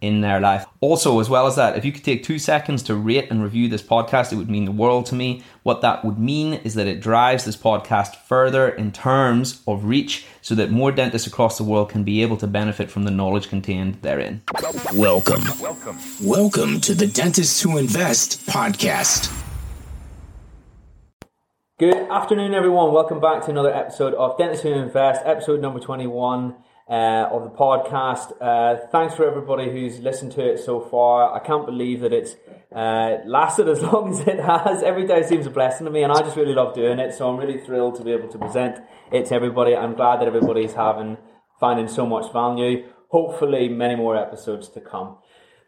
in their life. Also, as well as that, if you could take two seconds to rate and review this podcast, it would mean the world to me. What that would mean is that it drives this podcast further in terms of reach so that more dentists across the world can be able to benefit from the knowledge contained therein. Welcome. Welcome. Welcome to the Dentists Who Invest podcast. Good afternoon, everyone. Welcome back to another episode of Dentists Who Invest, episode number 21 uh, of the podcast. Uh, thanks for everybody who's listened to it so far. I can't believe that it's uh, lasted as long as it has. Every day seems a blessing to me, and I just really love doing it. So I'm really thrilled to be able to present it to everybody. I'm glad that everybody's having finding so much value. Hopefully, many more episodes to come.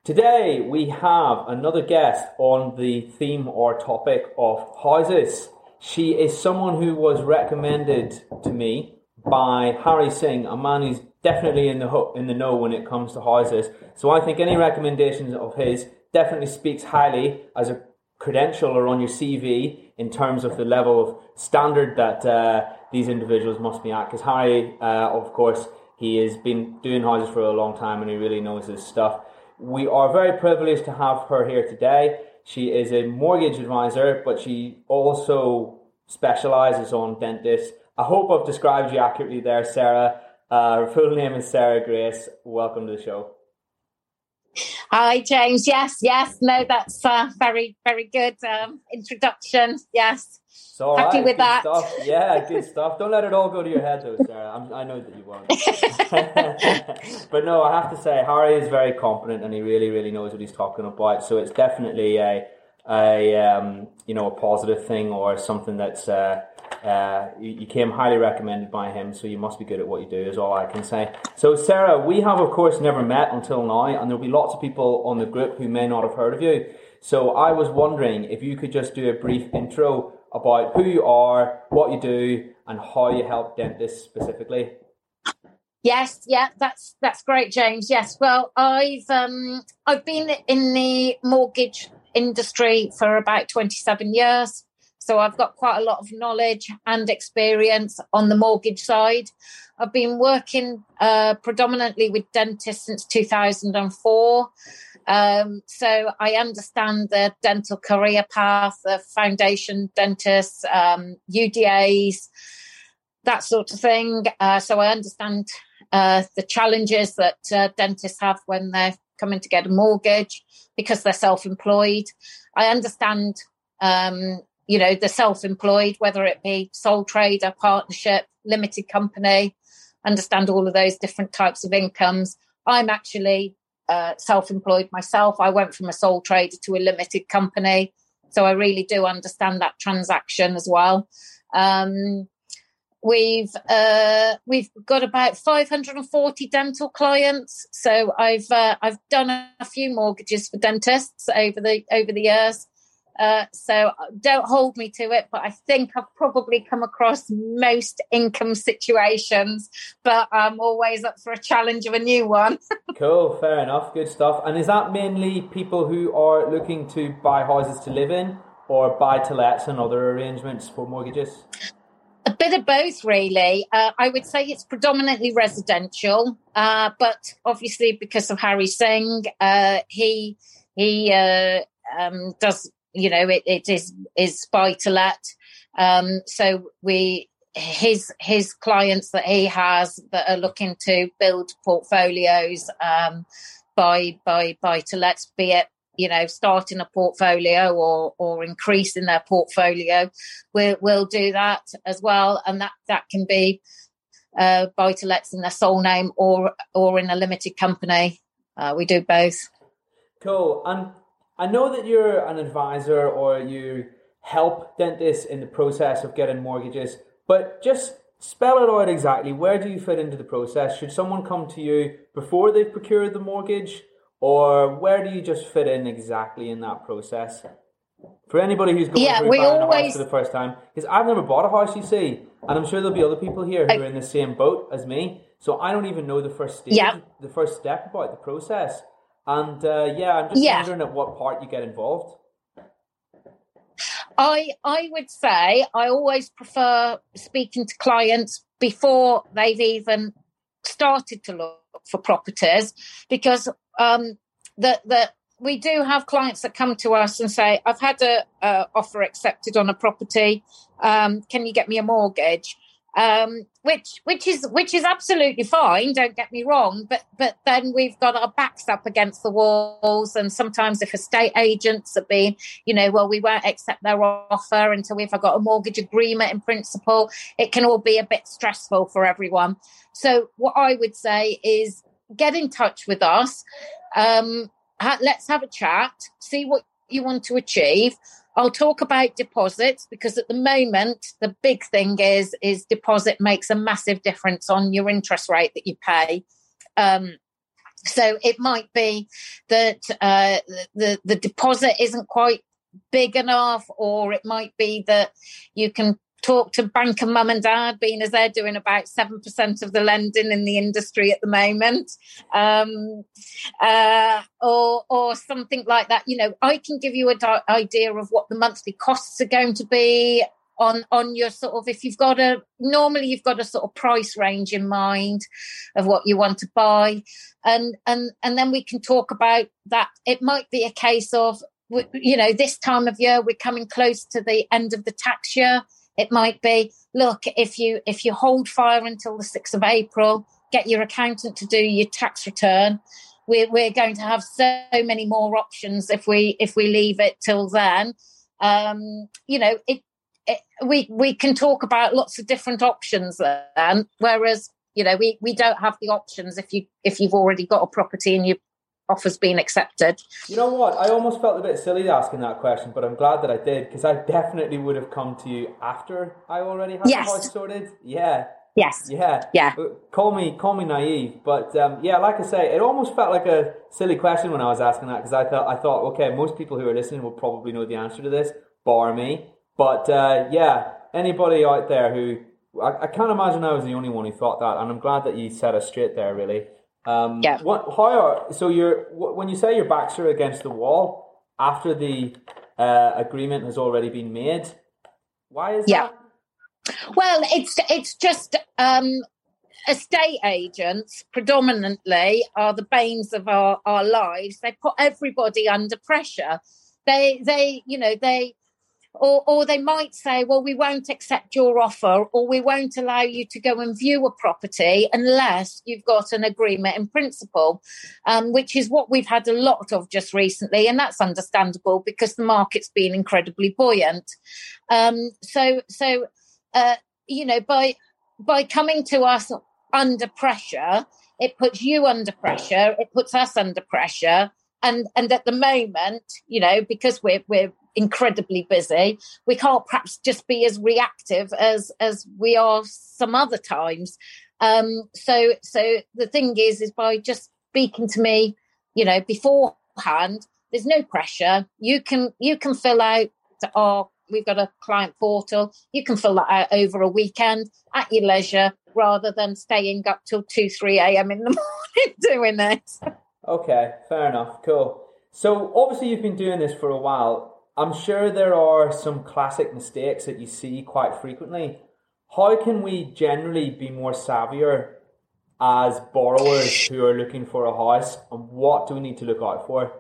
Today we have another guest on the theme or topic of houses. She is someone who was recommended to me by Harry Singh, a man who's definitely in the in the know when it comes to houses. So I think any recommendations of his definitely speaks highly as a credential or on your CV in terms of the level of standard that uh, these individuals must be at. Because Harry, uh, of course, he has been doing houses for a long time and he really knows his stuff. We are very privileged to have her here today. She is a mortgage advisor, but she also specializes on dentists. I hope I've described you accurately there, Sarah. Uh, her full name is Sarah Grace. Welcome to the show. Hi, James. Yes, yes. No, that's uh, very, very good um, introduction. Yes. So Happy right, with that. Stuff. Yeah, good stuff. Don't let it all go to your head, though, Sarah. I'm, i know that you won't. but no, I have to say, Harry is very competent and he really, really knows what he's talking about. So it's definitely a, a um, you know, a positive thing or something that's. Uh, uh, you, you, came highly recommended by him, so you must be good at what you do, is all I can say. So, Sarah, we have, of course, never met until now, and there'll be lots of people on the group who may not have heard of you. So, I was wondering if you could just do a brief intro about who you are, what you do, and how you help dentists specifically. Yes, yeah, that's that's great, James. Yes, well, I've um, I've been in the mortgage industry for about twenty seven years. So I've got quite a lot of knowledge and experience on the mortgage side. I've been working uh, predominantly with dentists since 2004. Um, so I understand the dental career path, the foundation dentists, um, UDAs, that sort of thing. Uh, so I understand uh, the challenges that uh, dentists have when they're coming to get a mortgage because they're self employed. I understand um, you know, the self-employed, whether it be sole trader, partnership, limited company, understand all of those different types of incomes. I'm actually uh, self-employed myself. I went from a sole trader to a limited company, so I really do understand that transaction as well. Um, we've uh, we've got about 540 dental clients, so I've uh, I've done a few mortgages for dentists over the over the years. Uh, so don't hold me to it, but I think I've probably come across most income situations, but I'm always up for a challenge of a new one. cool, fair enough, good stuff. And is that mainly people who are looking to buy houses to live in or buy to lets and other arrangements for mortgages? A bit of both, really. Uh, I would say it's predominantly residential, uh, but obviously because of Harry Singh, uh, he he uh, um, does you know, it, it is is buy to let. Um, so we his his clients that he has that are looking to build portfolios um, by by to let, be it you know starting a portfolio or or increasing their portfolio, we'll we'll do that as well, and that that can be uh, buy to lets in their sole name or or in a limited company. Uh, we do both. Cool. And I know that you're an advisor or you help dentists in the process of getting mortgages, but just spell it out exactly. Where do you fit into the process? Should someone come to you before they've procured the mortgage, or where do you just fit in exactly in that process? For anybody who's going yeah, through buying always... a house for the first time, because I've never bought a house, you see, and I'm sure there'll be other people here who are in the same boat as me. So I don't even know the first stage, Yeah. the first step about the process. And uh, yeah, I'm just Yeah. wondering at what part you get involved. I I would say I always prefer speaking to clients before they've even started to look for properties because um that the we do have clients that come to us and say I've had a, a offer accepted on a property um can you get me a mortgage um which which is which is absolutely fine don't get me wrong but but then we've got our backs up against the walls and sometimes if estate agents are being you know, well, we won't accept their offer until we've got a mortgage agreement in principle. It can all be a bit stressful for everyone. So, what I would say is get in touch with us. Um, ha- let's have a chat, see what you want to achieve. I'll talk about deposits because at the moment the big thing is is deposit makes a massive difference on your interest rate that you pay. Um, so it might be that uh, the the deposit isn't quite big enough, or it might be that you can talk to banker mum and dad, being as they're doing about seven percent of the lending in the industry at the moment, um, uh, or or something like that. You know, I can give you an di- idea of what the monthly costs are going to be on on your sort of if you've got a normally you've got a sort of price range in mind of what you want to buy. And and and then we can talk about that. It might be a case of you know this time of year we're coming close to the end of the tax year it might be look if you if you hold fire until the 6th of april get your accountant to do your tax return. We're, we're going to have so many more options if we if we leave it till then. Um you know it, it we we can talk about lots of different options then whereas you know we we don't have the options if you if you've already got a property and your offer's been accepted You know what? I almost felt a bit silly asking that question, but I'm glad that I did because I definitely would have come to you after I already had Yes. the house sorted. Yeah, yes yeah, Yeah. Uh, Call me, call me naive, but um, yeah, like I say, it almost felt like a silly question when I was asking that because I thought, I thought, okay, most people who are listening will probably know the answer to this, bar me. But uh, yeah, anybody out there who I, I can't imagine I was the only one who thought that, and I'm glad that you set us straight there. Really. Um, Yeah. What? How are so? You're when you say your backs are against the wall after the uh, agreement has already been made. Why is Yeah. that? Well, it's it's just um, estate agents predominantly are the banes of our, our lives. They put everybody under pressure. They they you know they or or they might say, well, we won't accept your offer, or we won't allow you to go and view a property unless you've got an agreement in principle, um, which is what we've had a lot of just recently, and that's understandable because the market's been incredibly buoyant. Um, so so uh, you know by by coming to us under pressure, it puts you under pressure, it puts us under pressure. And and at the moment, you know, because we're we're incredibly busy, we can't perhaps just be as reactive as as we are some other times. Um, so so the thing is, is by just speaking to me, you know, beforehand, there's no pressure. You can you can fill out our we've got a client portal. You can fill that out over a weekend at your leisure rather than staying up till 2, 3 a.m. in the morning doing it. Okay, fair enough. Cool. So obviously you've been doing this for a while. I'm sure there are some classic mistakes that you see quite frequently. How can we generally be more savvier as borrowers who are looking for a house, and what do we need to look out for?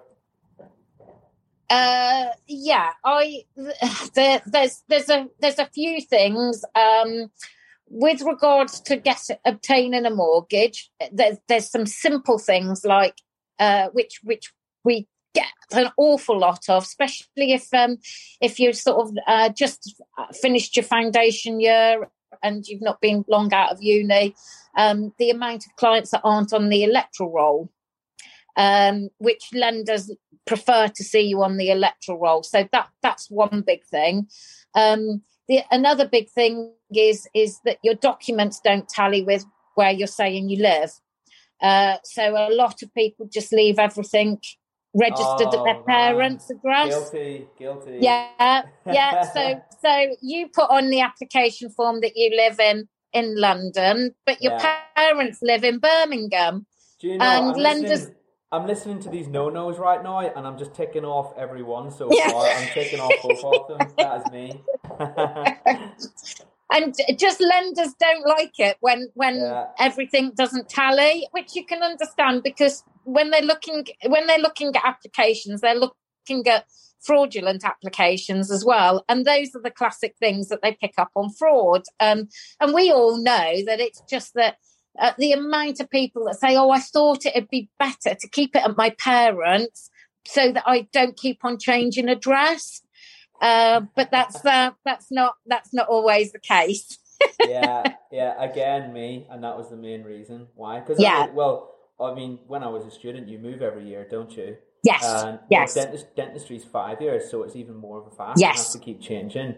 Uh, yeah, I there, there's there's a there's a few things um, with regards to get obtaining a mortgage. There's there's some simple things like uh, which which we get an awful lot of, especially if um, if you sort of uh, just finished your foundation year and you've not been long out of uni. Um, the amount of clients that aren't on the electoral roll um, which lenders prefer to see you on the electoral roll. So that that's one big thing. Um, the another big thing is is that your documents don't tally with where you're saying you live. Uh, so a lot of people just leave everything registered Oh, at their man. parents' address. Guilty, guilty. Yeah, yeah. So, so you put on the application form that you live in in London, but your Yeah. parents live in Birmingham. Do you know, And I'm lenders- listening, I'm listening to these no-nos right now, and I'm just ticking off every one so Yeah. far. I'm ticking off both of them. That is me. And just lenders don't like it when when Yeah. everything doesn't tally, which you can understand because when they're looking when they're looking at applications, they're looking at fraudulent applications as well, and those are the classic things that they pick up on fraud. Um, and we all know that it's just that uh, the amount of people that say, "Oh, I thought it'd be better to keep it at my parents." So that I don't keep on changing address, uh, but that's uh, that's not that's not always the case. yeah, yeah. Again, me, and that was the main reason why. Because Yeah. well, I mean, when I was a student, you move every year, don't you? Yes, And yes. well, dentist, dentistry's five years, so it's even more of a fast. Yes. have to keep changing,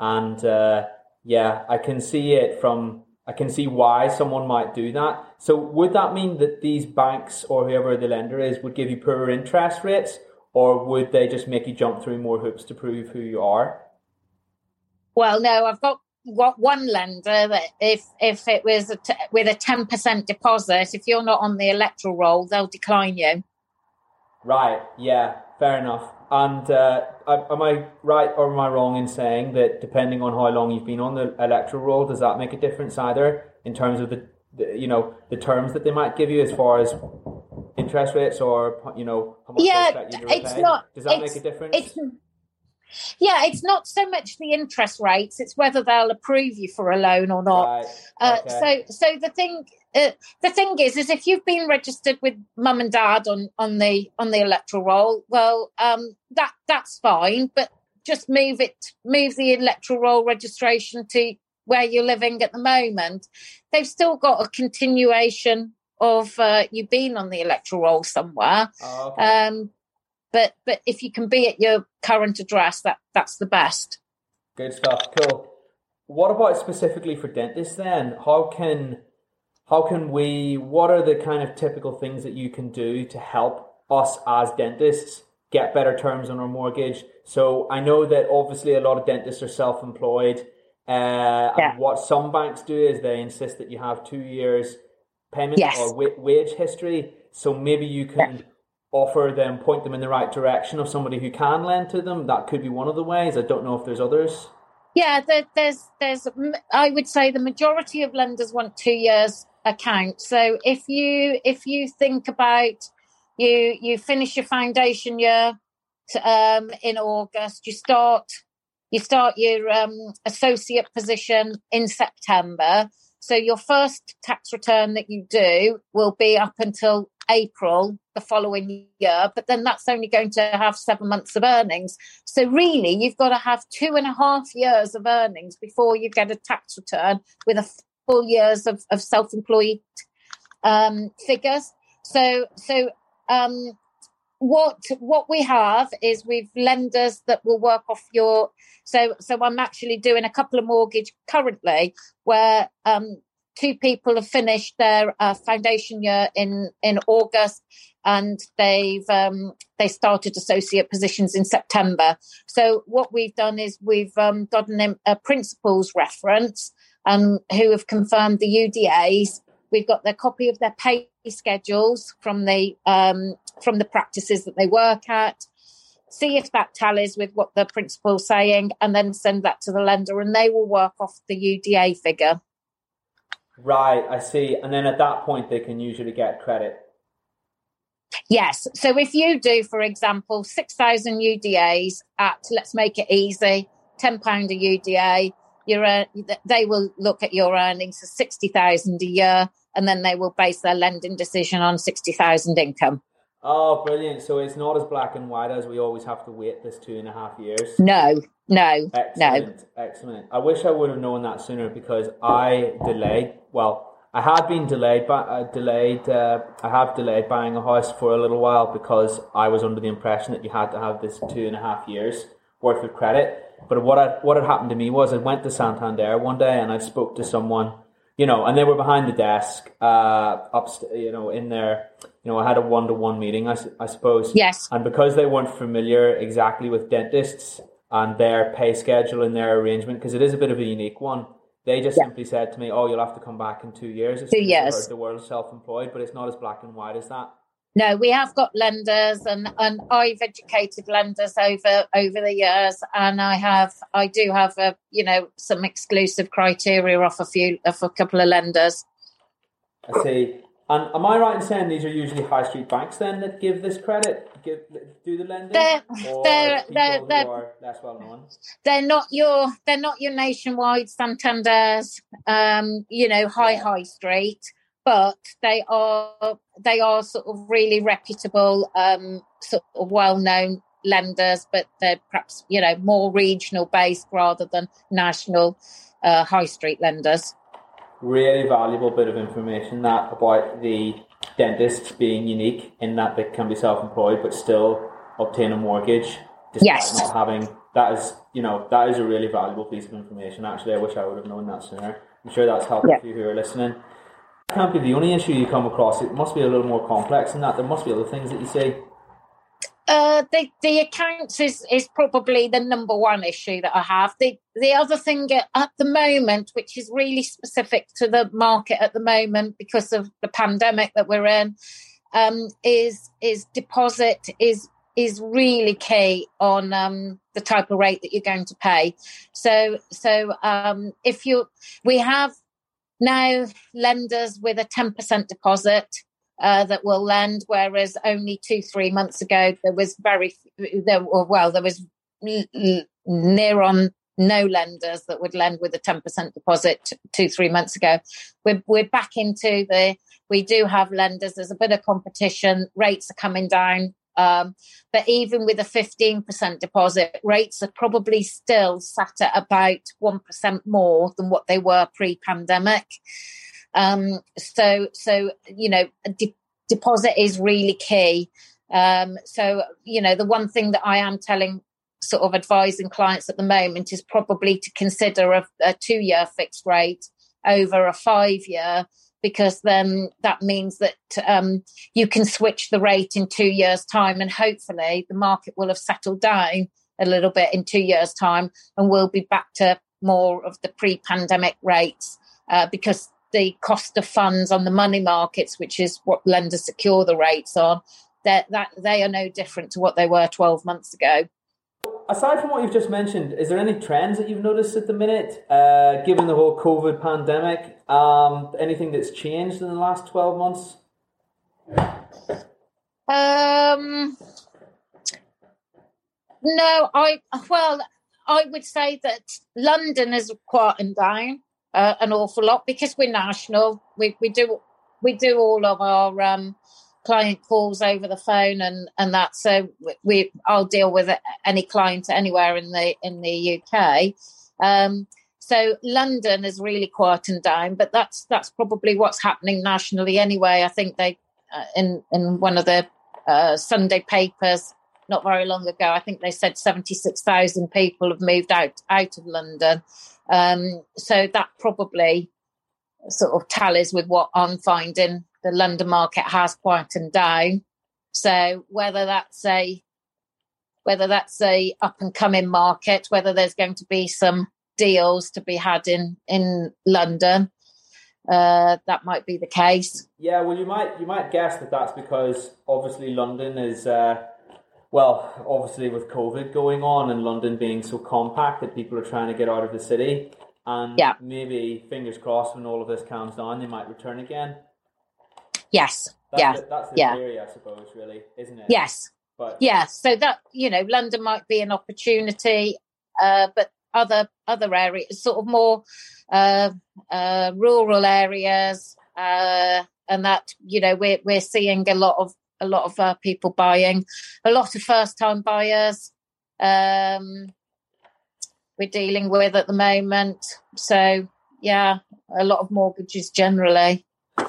and uh, yeah, I can see it from. I can see why someone might do that. So would that mean that these banks or whoever the lender is would give you poorer interest rates, or would they just make you jump through more hoops to prove who you are? Well, no, I've got got one lender that if if it was a t- with a ten percent deposit, if you're not on the electoral roll, they'll decline you. Right. Yeah. Fair enough. And uh, am am I right or am I wrong in saying that depending on how long you've been on the electoral roll, does that make a difference either in terms of the, the you know the terms that they might give you as far as interest rates or you know how much Yeah, expect you to it's not- Does that make a difference? It's yeah, it's not so much the interest rates; it's whether they'll approve you for a loan or not. right. Uh, okay. So, so the thing, uh, the thing is, is if you've been registered with mum and dad on on the on the electoral roll, well, um, that that's fine, but just move it, move the electoral roll registration to where you're living at the moment. They've still got a continuation of uh, you being on the electoral roll somewhere. Oh, okay. Um, but but if you can be at your current address, that that's the best. Good stuff. Cool. What about specifically for dentists then? How can how can we what are the kind of typical things that you can do to help us as dentists get better terms on our mortgage? So I know that obviously a lot of dentists are self-employed. Uh, Yeah. and what some banks do is they insist that you have two years payment Yes. or wa- wage history. So maybe you can offer them, point them in the right direction of somebody who can lend to them. That could be one of the ways. I don't know if there's others. Yeah, there, there's there's I would say the majority of lenders want two years account. So if you if you think about you you finish your foundation year um, in August, you start you start your um, associate position in September. So your first tax return that you do will be up until April the following year, but then that's only going to have seven months of earnings. So really, you've got to have two and a half years of earnings before you get a tax return with a full years of, of self-employed um, figures. So so um, what what we have is we've lenders that will work off your so so I'm actually doing a couple of mortgage currently where um, two people have finished their uh, foundation year in in August and they've um, they started associate positions in September. So what we've done is we've um, got an, a principal's reference and who have confirmed the UDAs. We've got their copy of their pay schedules from the um, from the practices that they work at. See if that tallies with what the principal's saying, and then send that to the lender, and they will work off the UDA figure. Right, I see. And then at that point, they can usually get credit. Yes. So if you do, for example, 6,000 UDAs at, let's make it easy, £10 a UDA, uh, they will look at your earnings as 60,000 a year and then they will base their lending decision on 60,000 income. Oh, brilliant. So it's not as black and white as we always have to wait this two and a half years. No, no, no. Excellent, excellent. I wish I would have known that sooner because I delayed. Well, I had been delayed, but uh, delayed. Uh, I have delayed buying a house for a little while because I was under the impression that you had to have this two and a half years worth of credit. But what had, what had happened to me was I went to Santander one day and I spoke to someone you know, and they were behind the desk, uh, up, you know, in there. You know, I had a one to one meeting, I, I suppose. Yes. And because they weren't familiar exactly with dentists and their pay schedule and their arrangement, because it is a bit of a unique one, they just yeah. simply said to me, "Oh, you'll have to come back in two years." two years. The world's self-employed, but it's not as black and white as that. No, we have got lenders, and, and I've educated lenders over over the years, and I have I do have a you know some exclusive criteria off a few of a couple of lenders. I see. And am I right in saying these are usually high street banks then that give this credit? Give do the lending? They're they're they're, they're, less well known. They're not your they're not your nationwide Santander's, um, you know, high high street but they are they are sort of really reputable, um, sort of well known lenders, but they're perhaps you know more regional based rather than national uh, high street lenders. Really valuable bit of information that about the dentists being unique in that they can be self employed but still obtain a mortgage despite yes. not having that is you know that is a really valuable piece of information. Actually, I wish I would have known that sooner. I'm sure that's helped yeah. you who are listening can't be the only issue you come across. It must be a little more complex than that. There must be other things that you see. Uh, the the accounts is is probably the number one issue that I have. The the other thing at the moment, which is really specific to the market at the moment because of the pandemic that we're in, um, is is deposit is is really key on um, the type of rate that you're going to pay. So so um, if you we have now, lenders with a 10% deposit uh, that will lend, whereas only two, three months ago, there was very, there well, there was near on no lenders that would lend with a 10% deposit two, three months ago. We're, we're back into the, we do have lenders, there's a bit of competition, rates are coming down. Um, but even with a 15% deposit, rates are probably still sat at about 1% more than what they were pre pandemic. Um, so, so, you know, de- deposit is really key. Um, so, you know, the one thing that I am telling sort of advising clients at the moment is probably to consider a, a two year fixed rate over a five year because then that means that um, you can switch the rate in two years' time, and hopefully the market will have settled down a little bit in two years' time, and we'll be back to more of the pre-pandemic rates uh, because the cost of funds on the money markets, which is what lenders secure the rates on, that they are no different to what they were 12 months ago aside from what you've just mentioned, is there any trends that you've noticed at the minute, uh, given the whole COVID pandemic? Um, anything that's changed in the last twelve months? Um, no, I well, I would say that London has quietened down uh, an awful lot because we're national. We we do we do all of our um, client calls over the phone and and that so we I'll deal with any client anywhere in the in the UK um, so London is really quietened down but that's that's probably what's happening nationally anyway. I think they uh, in in one of the uh, Sunday papers not very long ago I think they said 76,000 people have moved out out of London. Um, so that probably sort of tallies with what I'm finding. The London market has quietened down. So whether that's a whether that's a up and coming market, whether there's going to be some deals to be had in in London, uh, that might be the case. Yeah, well, you might you might guess that that's because obviously London is. Uh, well, obviously with COVID going on and London being so compact that people are trying to get out of the city, and yeah. maybe fingers crossed when all of this calms down, they might return again. Yes. That's yeah. The, that's the yeah. theory, I suppose, really, isn't it? Yes. But yeah, so that you know, London might be an opportunity, uh, but other other areas, sort of more uh, uh, rural areas, uh, and that you know, we're we're seeing a lot of a lot of uh, people buying, a lot of first time buyers. Um, we're dealing with at the moment. So yeah, a lot of mortgages generally.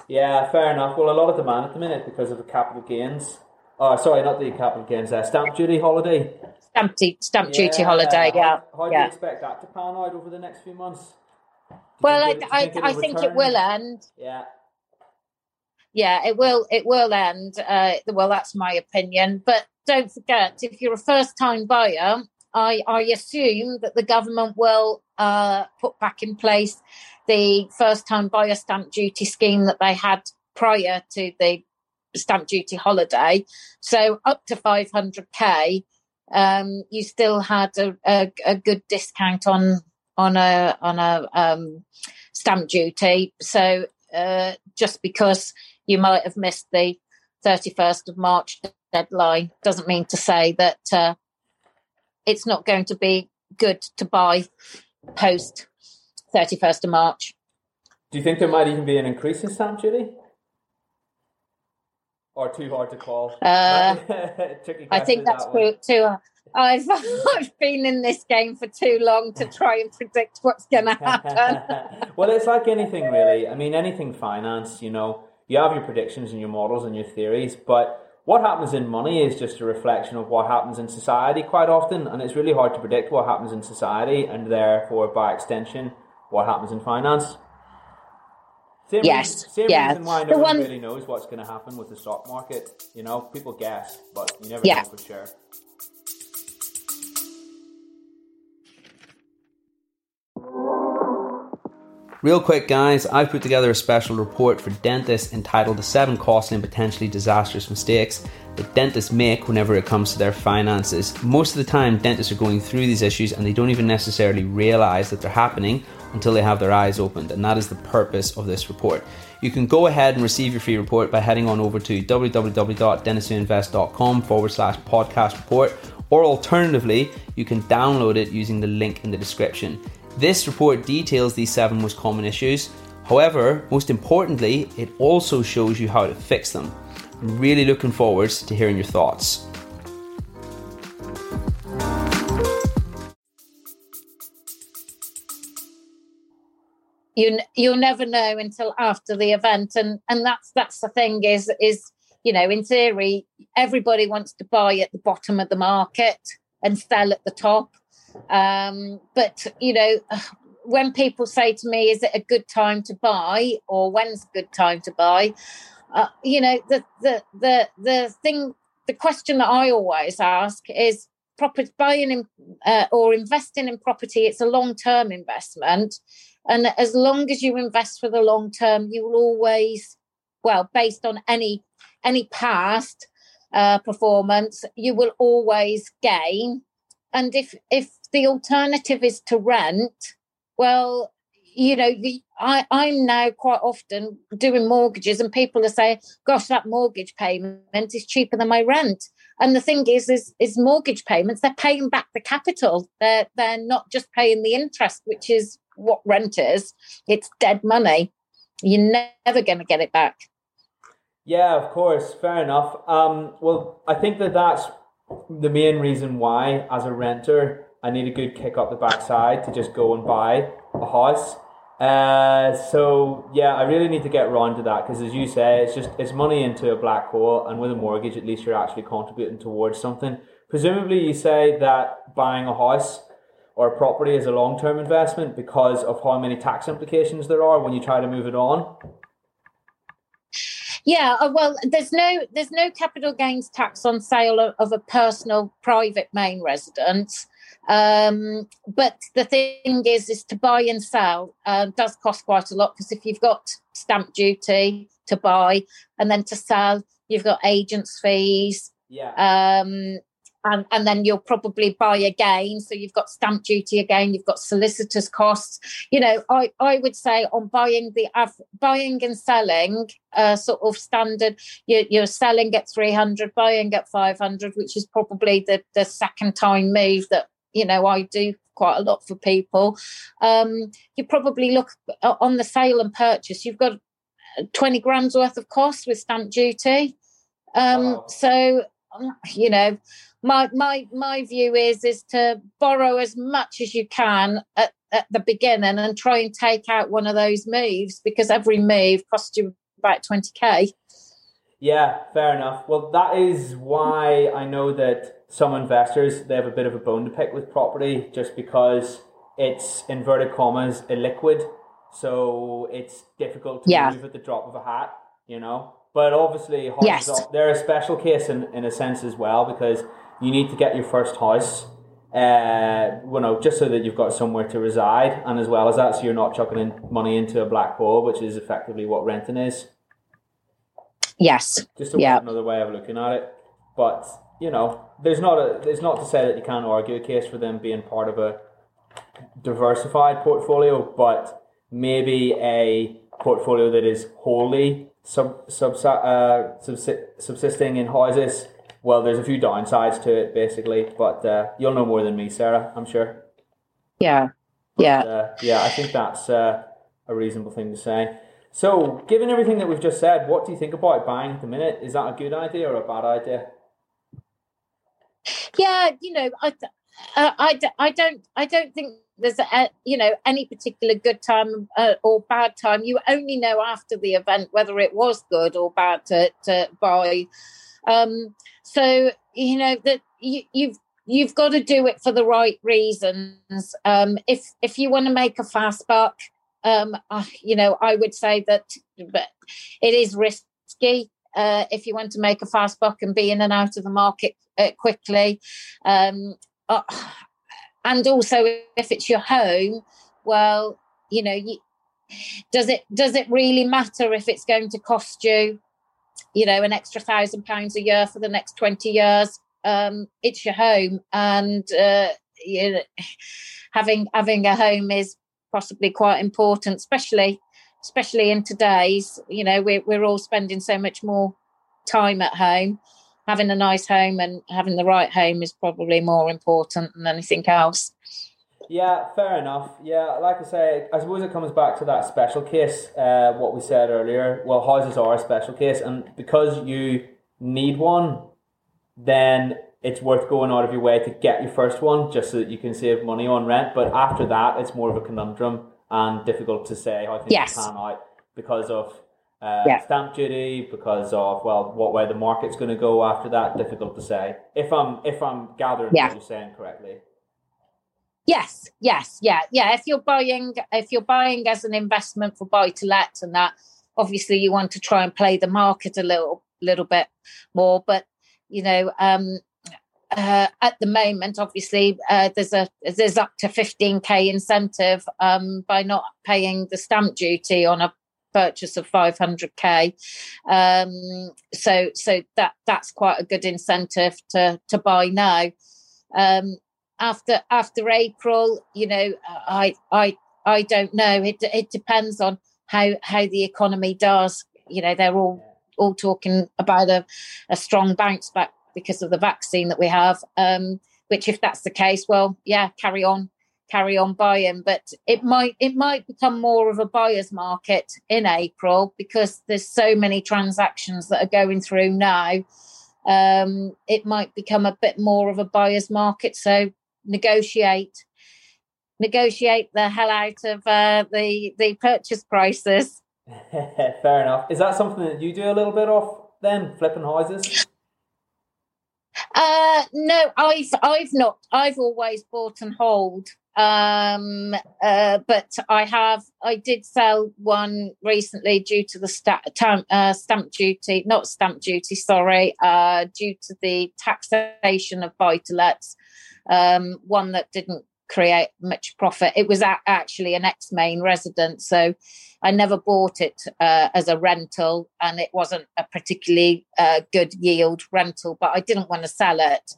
Yeah, fair enough. Well, a lot of demand at the minute because of the capital gains. Oh, sorry, not the capital gains. Uh, stamp duty holiday. Stamp, duty, stamp yeah. duty holiday. Yeah. How, how yeah. do you expect that to pan out over the next few months? Well, I, I, I think it will end. Yeah. Yeah, it will. It will end. Uh, well, that's my opinion. But don't forget, if you're a first-time buyer, I, I assume that the government will uh, put back in place the first-time buyer stamp duty scheme that they had prior to the stamp duty holiday. So up to 500k, um, you still had a, a, a, good discount on on a on a um, stamp duty. So uh, just because you might have missed the 31st of March deadline doesn't mean to say that uh, it's not going to be good to buy post 31st of March. Do you think there might even be an increase in stamp duty? Or too hard to call? Uh, I think that's too, too I've, I've been in this game for too long to try and predict what's going to happen. well, it's like anything, really. I mean, anything finance, you know, you have your predictions and your models and your theories, but what happens in money is just a reflection of what happens in society quite often, and it's really hard to predict what happens in society and therefore, by extension, what happens in finance. Same yes. Reason, same yeah. reason why no the one really knows what's going to happen with the stock market. You know, people guess, but you never yeah. know for sure. Real quick, guys, I've put together a special report for dentists entitled The Seven Costly and Potentially Disastrous Mistakes that dentists make whenever it comes to their finances. Most of the time, dentists are going through these issues and they don't even necessarily realize that they're happening until they have their eyes opened, and that is the purpose of this report. You can go ahead and receive your free report by heading on over to www.dentistwhoinvest.com forward slash podcast report, or alternatively, you can download it using the link in the description. This report details these seven most common issues. However, most importantly, it also shows you how to fix them. I'm really looking forward to hearing your thoughts. You you'll never know until after the event, and and that's that's the thing is is you know in theory everybody wants to buy at the bottom of the market and sell at the top um, but you know, when people say to me, "Is it a good time to buy?" or "When's a good time to buy?" Uh, you know, the the the the thing, the question that I always ask is: property buying in, uh, or investing in property. It's a long term investment, and as long as you invest for the long term, you will always, well, based on any any past uh, performance, you will always gain. And if if the alternative is to rent, well, you know, the, I, I'm now quite often doing mortgages, and people are saying, "Gosh, that mortgage payment is cheaper than my rent." And the thing is, is, is mortgage payments they're paying back the capital. They're they're not just paying the interest, which is what rent is. It's dead money. You're never going to get it back. Yeah, of course, fair enough. Um, well, I think that that's the main reason why, as a renter, I need a good kick up the backside to just go and buy a house. Uh, so yeah, I really need to get around to that because, as you say, it's just it's money into a black hole, and with a mortgage, at least you're actually contributing towards something. Presumably, you say that buying a house or a property is a long term investment because of how many tax implications there are when you try to move it on. Yeah, uh, well, there's no there's no capital gains tax on sale of, of a personal private main residence. Um, but the thing is, is to buy and sell uh, does cost quite a lot because if you've got stamp duty to buy and then to sell, you've got agents' fees. Yeah. Um, and, and then you'll probably buy again. So you've got stamp duty again, you've got solicitors' costs. You know, I, I would say on buying the buying and selling, uh, sort of standard, you're, you're selling at 300, buying at 500, which is probably the, the second time move that you know I do quite a lot for people. Um, you probably look uh, on the sale and purchase. You've got uh, twenty grams worth of cost with stamp duty. Um, wow. So you know, my my my view is is to borrow as much as you can at, at the beginning and try and take out one of those moves because every move costs you about twenty k. Yeah, fair enough. Well, that is why I know that some investors they have a bit of a bone to pick with property just because it's inverted commas illiquid. so it's difficult to Yeah. move at the drop of a hat, you know. But obviously, Yes. are, they're a special case in, in a sense as well because you need to get your first house, uh, you know, just so that you've got somewhere to reside, and as well as that, so you're not chucking in money into a black hole, which is effectively what renting is. Yes. Just a, Yeah. another way of looking at it. But you know, there's not a there's not to say that you can't argue a case for them being part of a diversified portfolio, but maybe a portfolio that is wholly sub, sub, uh, subsisting in houses. Well, there's a few downsides to it, basically, but uh, you'll know more than me, Sarah. I'm sure. Yeah. Yeah. Uh, yeah, I think that's uh, a reasonable thing to say. So, given everything that we've just said, what do you think about buying at the minute? Is that a good idea or a bad idea? yeah you know i uh, I, I don't i don't think there's a, you know any particular good time uh, or bad time you only know after the event whether it was good or bad to, to buy um so you know that you, you've you've got to do it for the right reasons um if if you want to make a fast buck um uh, you know i would say that but it is risky uh, if you want to make a fast buck and be in and out of the market uh, quickly. Um, uh, and also, if it's your home, well, you know, you, does it does it really matter if it's going to cost you, you know, an extra thousand pounds a year for the next twenty years? Um, it's your home, and uh, you know, having having a home is possibly quite important, especially especially in today's. You know, we're we're all spending so much more time at home having a nice home and having the right home is probably more important than anything else. Yeah, fair enough. Yeah, like I say, I suppose it comes back to that special case, uh, what we said earlier. Well, houses are a special case, and because you need one, then it's worth going out of your way to get your first one just so that you can save money on rent. But after that, it's more of a conundrum and difficult to say how things Yes. pan out because of uh, Yeah. stamp duty, because of well, what way the market's going to go after that. Difficult to say. If I'm if I'm gathering Yeah. what you're saying correctly. Yes, yes, yeah, yeah. If you're buying, if you're buying as an investment for buy to let and that, obviously you want to try and play the market a little, little bit more. But you know, um, uh, at the moment, obviously, uh, there's a there's up to 15k incentive um, by not paying the stamp duty on a purchase of 500k. Um, so so that that's quite a good incentive to to buy now. Um, after after April, you know, I I I don't know. It it depends on how how the economy does. You know, they're all all talking about a, a strong bounce back because of the vaccine that we have. Um, which, if that's the case, well, yeah, carry on, carry on buying. But it might it might become more of a buyer's market in April because there's so many transactions that are going through now. Um, it might become a bit more of a buyer's market. So negotiate negotiate the hell out of uh, the the purchase prices. Fair enough. Is that something that you do a little bit of then, flipping houses? Uh, no, I've I've not. I've always bought and hold. Um, uh, but I have. I did sell one recently due to the sta- tam- uh, stamp duty, not stamp duty. Sorry, uh, due to the taxation of buy to lets. Um, one that didn't create much profit. It was actually an ex main resident, so I never bought it uh, as a rental, and it wasn't a particularly uh, good yield rental. But I didn't want to sell it.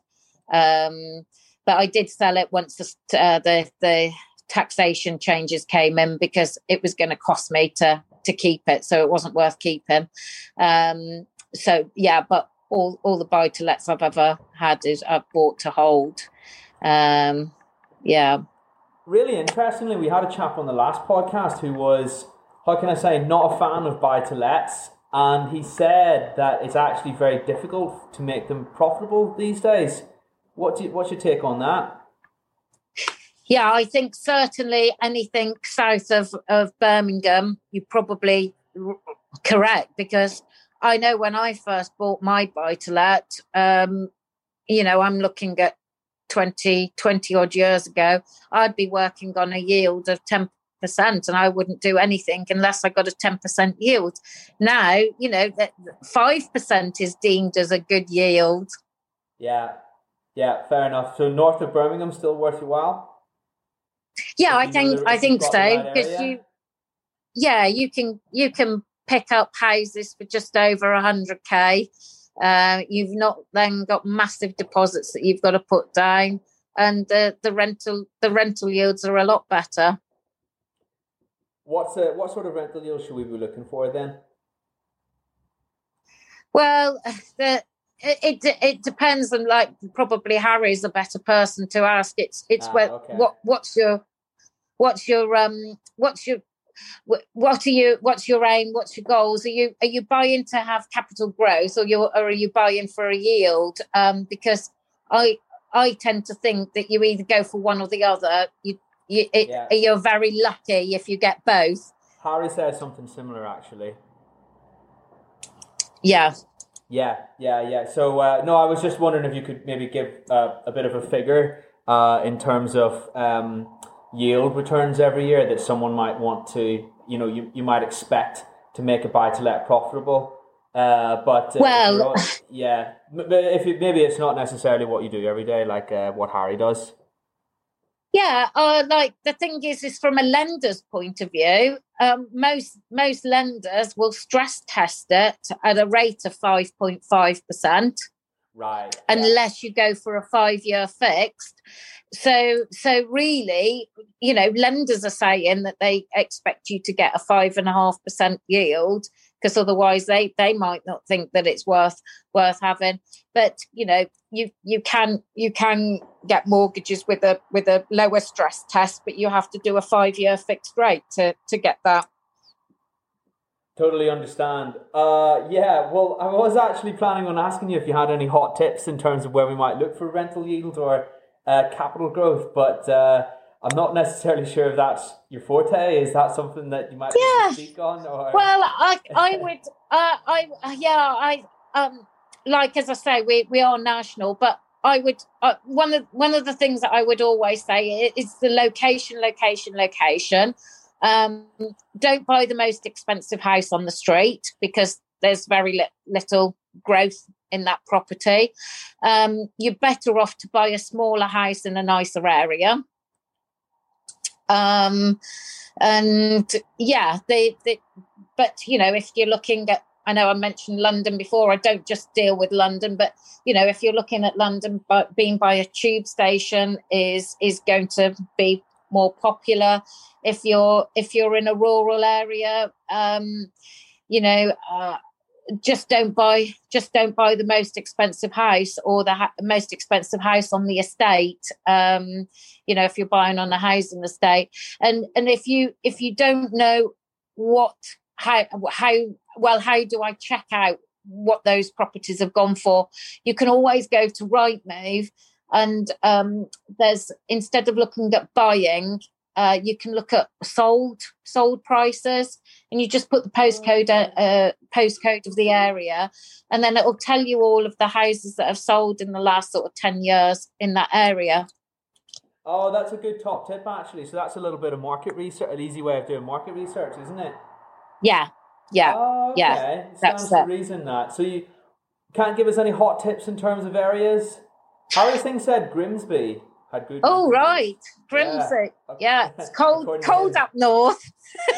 Um, but I did sell it once the uh, the, the taxation changes came in because it was going to cost me to to keep it, so it wasn't worth keeping. Um, so yeah, but all all the buy to lets I've ever had is I've bought to hold. Um, yeah. Really interestingly, we had a chap on the last podcast who was, how can I say, not a fan of buy to lets. And he said that it's actually very difficult to make them profitable these days. What do you, what's your take on that? Yeah, I think certainly anything south of, of Birmingham, you're probably correct because I know when I first bought my buy to let, um, you know, I'm looking at 20, 20 odd years ago, I'd be working on a yield of 10% and I wouldn't do anything unless I got a 10% yield. Now, you know, that 5% is deemed as a good yield. Yeah. Yeah, fair enough. So north of Birmingham still worth your while? Yeah, I think I think so because you yeah, you can you can pick up houses for just over 100k. Uh, you've not then got massive deposits that you've got to put down and the the rental the rental yields are a lot better. What's a, what sort of rental yield should we be looking for then? Well, the it, it it depends on like probably Harry's a better person to ask. It's it's ah, where, okay. what what's your what's your um what's your what are you what's your aim what's your goals are you are you buying to have capital growth or you or are you buying for a yield um because i I tend to think that you either go for one or the other. You, you it, yeah. you're very lucky if you get both. Harry says something similar, actually. Yeah. Yeah, yeah, yeah. So uh, no, I was just wondering if you could maybe give uh, a bit of a figure uh, in terms of um, yield returns every year that someone might want to, you know, you, you might expect to make a buy to let profitable. Uh, but uh, well, yeah, if it, maybe it's not necessarily what you do every day, like uh, what Harry does. Yeah, uh, like the thing is, is from a lender's point of view, um, most most lenders will stress test it at a rate of five point five percent. Right. Unless yeah. you go for a five year fixed. So so really, you know, lenders are saying that they expect you to get a five and a half percent yield because otherwise they they might not think that it's worth worth having but you know you you can you can get mortgages with a with a lower stress test but you have to do a 5 year fixed rate to to get that Totally understand. Uh, yeah, well, I was actually planning on asking you if you had any hot tips in terms of where we might look for rental yield or uh, capital growth, but uh, I'm not necessarily sure if that's your forte. Is that something that you might yeah. speak on? Or? Well, I I would uh, I yeah I um like as I say we we are national, but I would uh, one of one of the things that I would always say is the location, location, location. Um, don't buy the most expensive house on the street because there's very li- little growth in that property. Um, you're better off to buy a smaller house in a nicer area um, and yeah, they, they, but you know, if you're looking at, I know I mentioned London before. I don't just deal with London, but you know, if you're looking at London, but being by a tube station is is going to be more popular. If you're if you're in a rural area, um, you know, uh, just don't buy just don't buy the most expensive house or the ha- most expensive house on the estate um you know if you're buying on a housing estate. And and if you if you don't know what how how well how do i check out what those properties have gone for? You can always go to rightmove and um there's instead of looking at buying uh, you can look at sold sold prices, and you just put the postcode uh, uh, postcode of the area, and then it will tell you all of the houses that have sold in the last sort of ten years in that area. Oh, that's a good top tip actually. So that's a little bit of market research, an easy way of doing market research, isn't it? Yeah, yeah, oh, okay. yeah. That's the reason that. So you can't give us any hot tips in terms of areas. Harry Singh said Grimsby had good. Oh right, Grimsby. Yeah, yeah. it's cold, cold up north.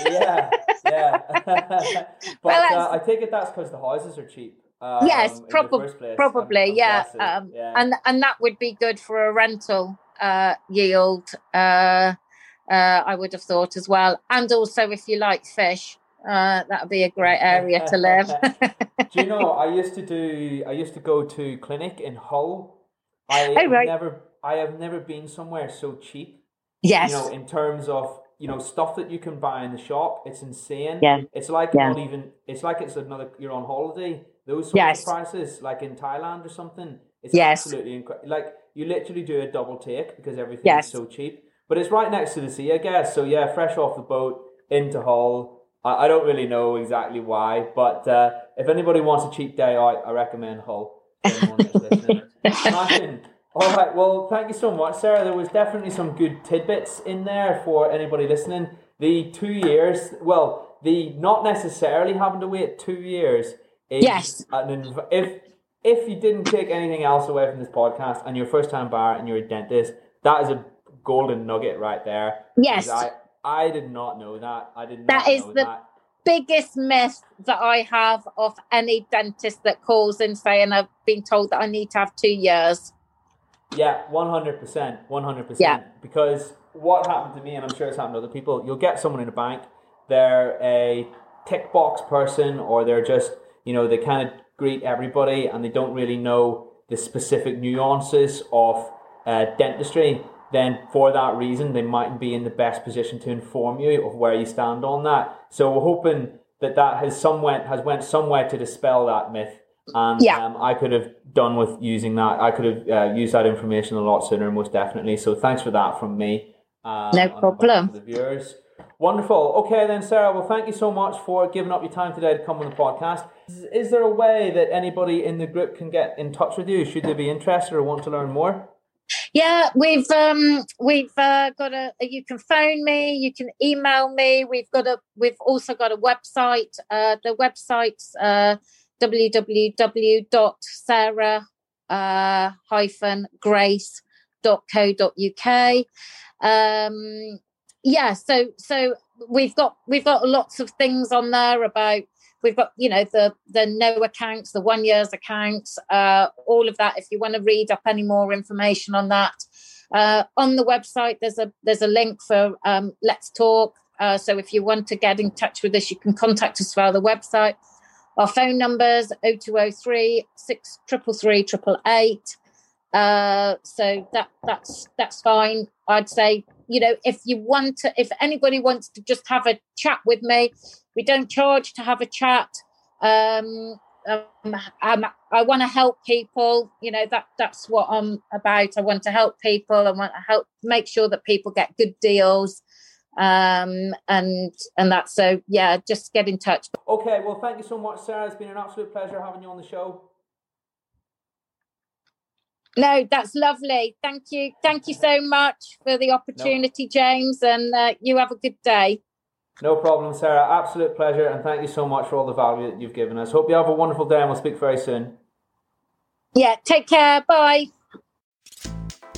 yeah, yeah. but well, uh, I take it that's because the houses are cheap. Um, yes, probably, probably, yeah. Um, yeah. And and that would be good for a rental uh, yield. Uh, uh, I would have thought as well, and also if you like fish, uh, that would be a great area to live. do you know? I used to do. I used to go to clinic in Hull. I oh, right. never I have never been somewhere so cheap. Yes. You know, in terms of you know stuff that you can buy in the shop, it's insane. Yeah. It's like yeah. not even. It's like it's another. You're on holiday. Those sorts yes. of prices, like in Thailand or something. It's yes. absolutely incredible. Like you literally do a double take because everything yes. is so cheap. But it's right next to the sea, I guess. So yeah, fresh off the boat into Hull. I, I don't really know exactly why, but uh, if anybody wants a cheap day out, I recommend Hull. All right. Well, thank you so much, Sarah. There was definitely some good tidbits in there for anybody listening. the two years, well, the not necessarily having to wait two years. Is Yes. An, inv- if if you didn't take anything else away from this podcast and you're a first time buyer and you're a dentist, that is a golden nugget right there. Yes. I I did not know that. I did not That is the- that. biggest myth that I have of any dentist that calls in saying I've been told that I need to have two years. Yeah, one hundred percent, one hundred Yeah. percent. Because what happened to me, and I'm sure it's happened to other people, you'll get someone in a bank, they're a tick box person, or they're just, you know, they kind of greet everybody, and they don't really know the specific nuances of uh, dentistry. Then, for that reason, they mightn't be in the best position to inform you of where you stand on that. So, we're hoping that that has some went has went somewhere to dispel that myth and Yeah. um, I could have done with using that. I could have uh, used that information a lot sooner, most definitely. So thanks for that from me. Uh, No problem. The viewers. Wonderful. Okay, then, Sarah. Well, thank you so much for giving up your time today to come on the podcast. Is, is there a way that anybody in the group can get in touch with you? Should they be interested or want to learn more? Yeah, we've um we've uh, got a you can phone me, you can email me. We've got a we've also got a website. Uh the website's uh www.sarah uh. Um yeah, so so we've got we've got lots of things on there about we've got you know the the no accounts the one year's accounts uh all of that. If you want to read up any more information on that uh on the website there's a there's a link for um let's talk. Uh so if you want to get in touch with us you can contact us via the website our phone numbers 0203 633 uh so that that's that's fine. I'd say you know if you want to if anybody wants to just have a chat with me we don't charge to have a chat. Um, um, i want to help people you know that that's what i'm about. I want to help people. I want to help make sure that people get good deals um and and that's so yeah just get in touch Okay, well, thank you so much, Sarah. It's been an absolute pleasure having you on the show. no that's lovely thank you thank you so much for the opportunity james and uh, you have a good day No problem, Sarah. Absolute pleasure, and thank you so much for all the value that you've given us. Hope you have a wonderful day, and we'll speak very soon. yeah take care bye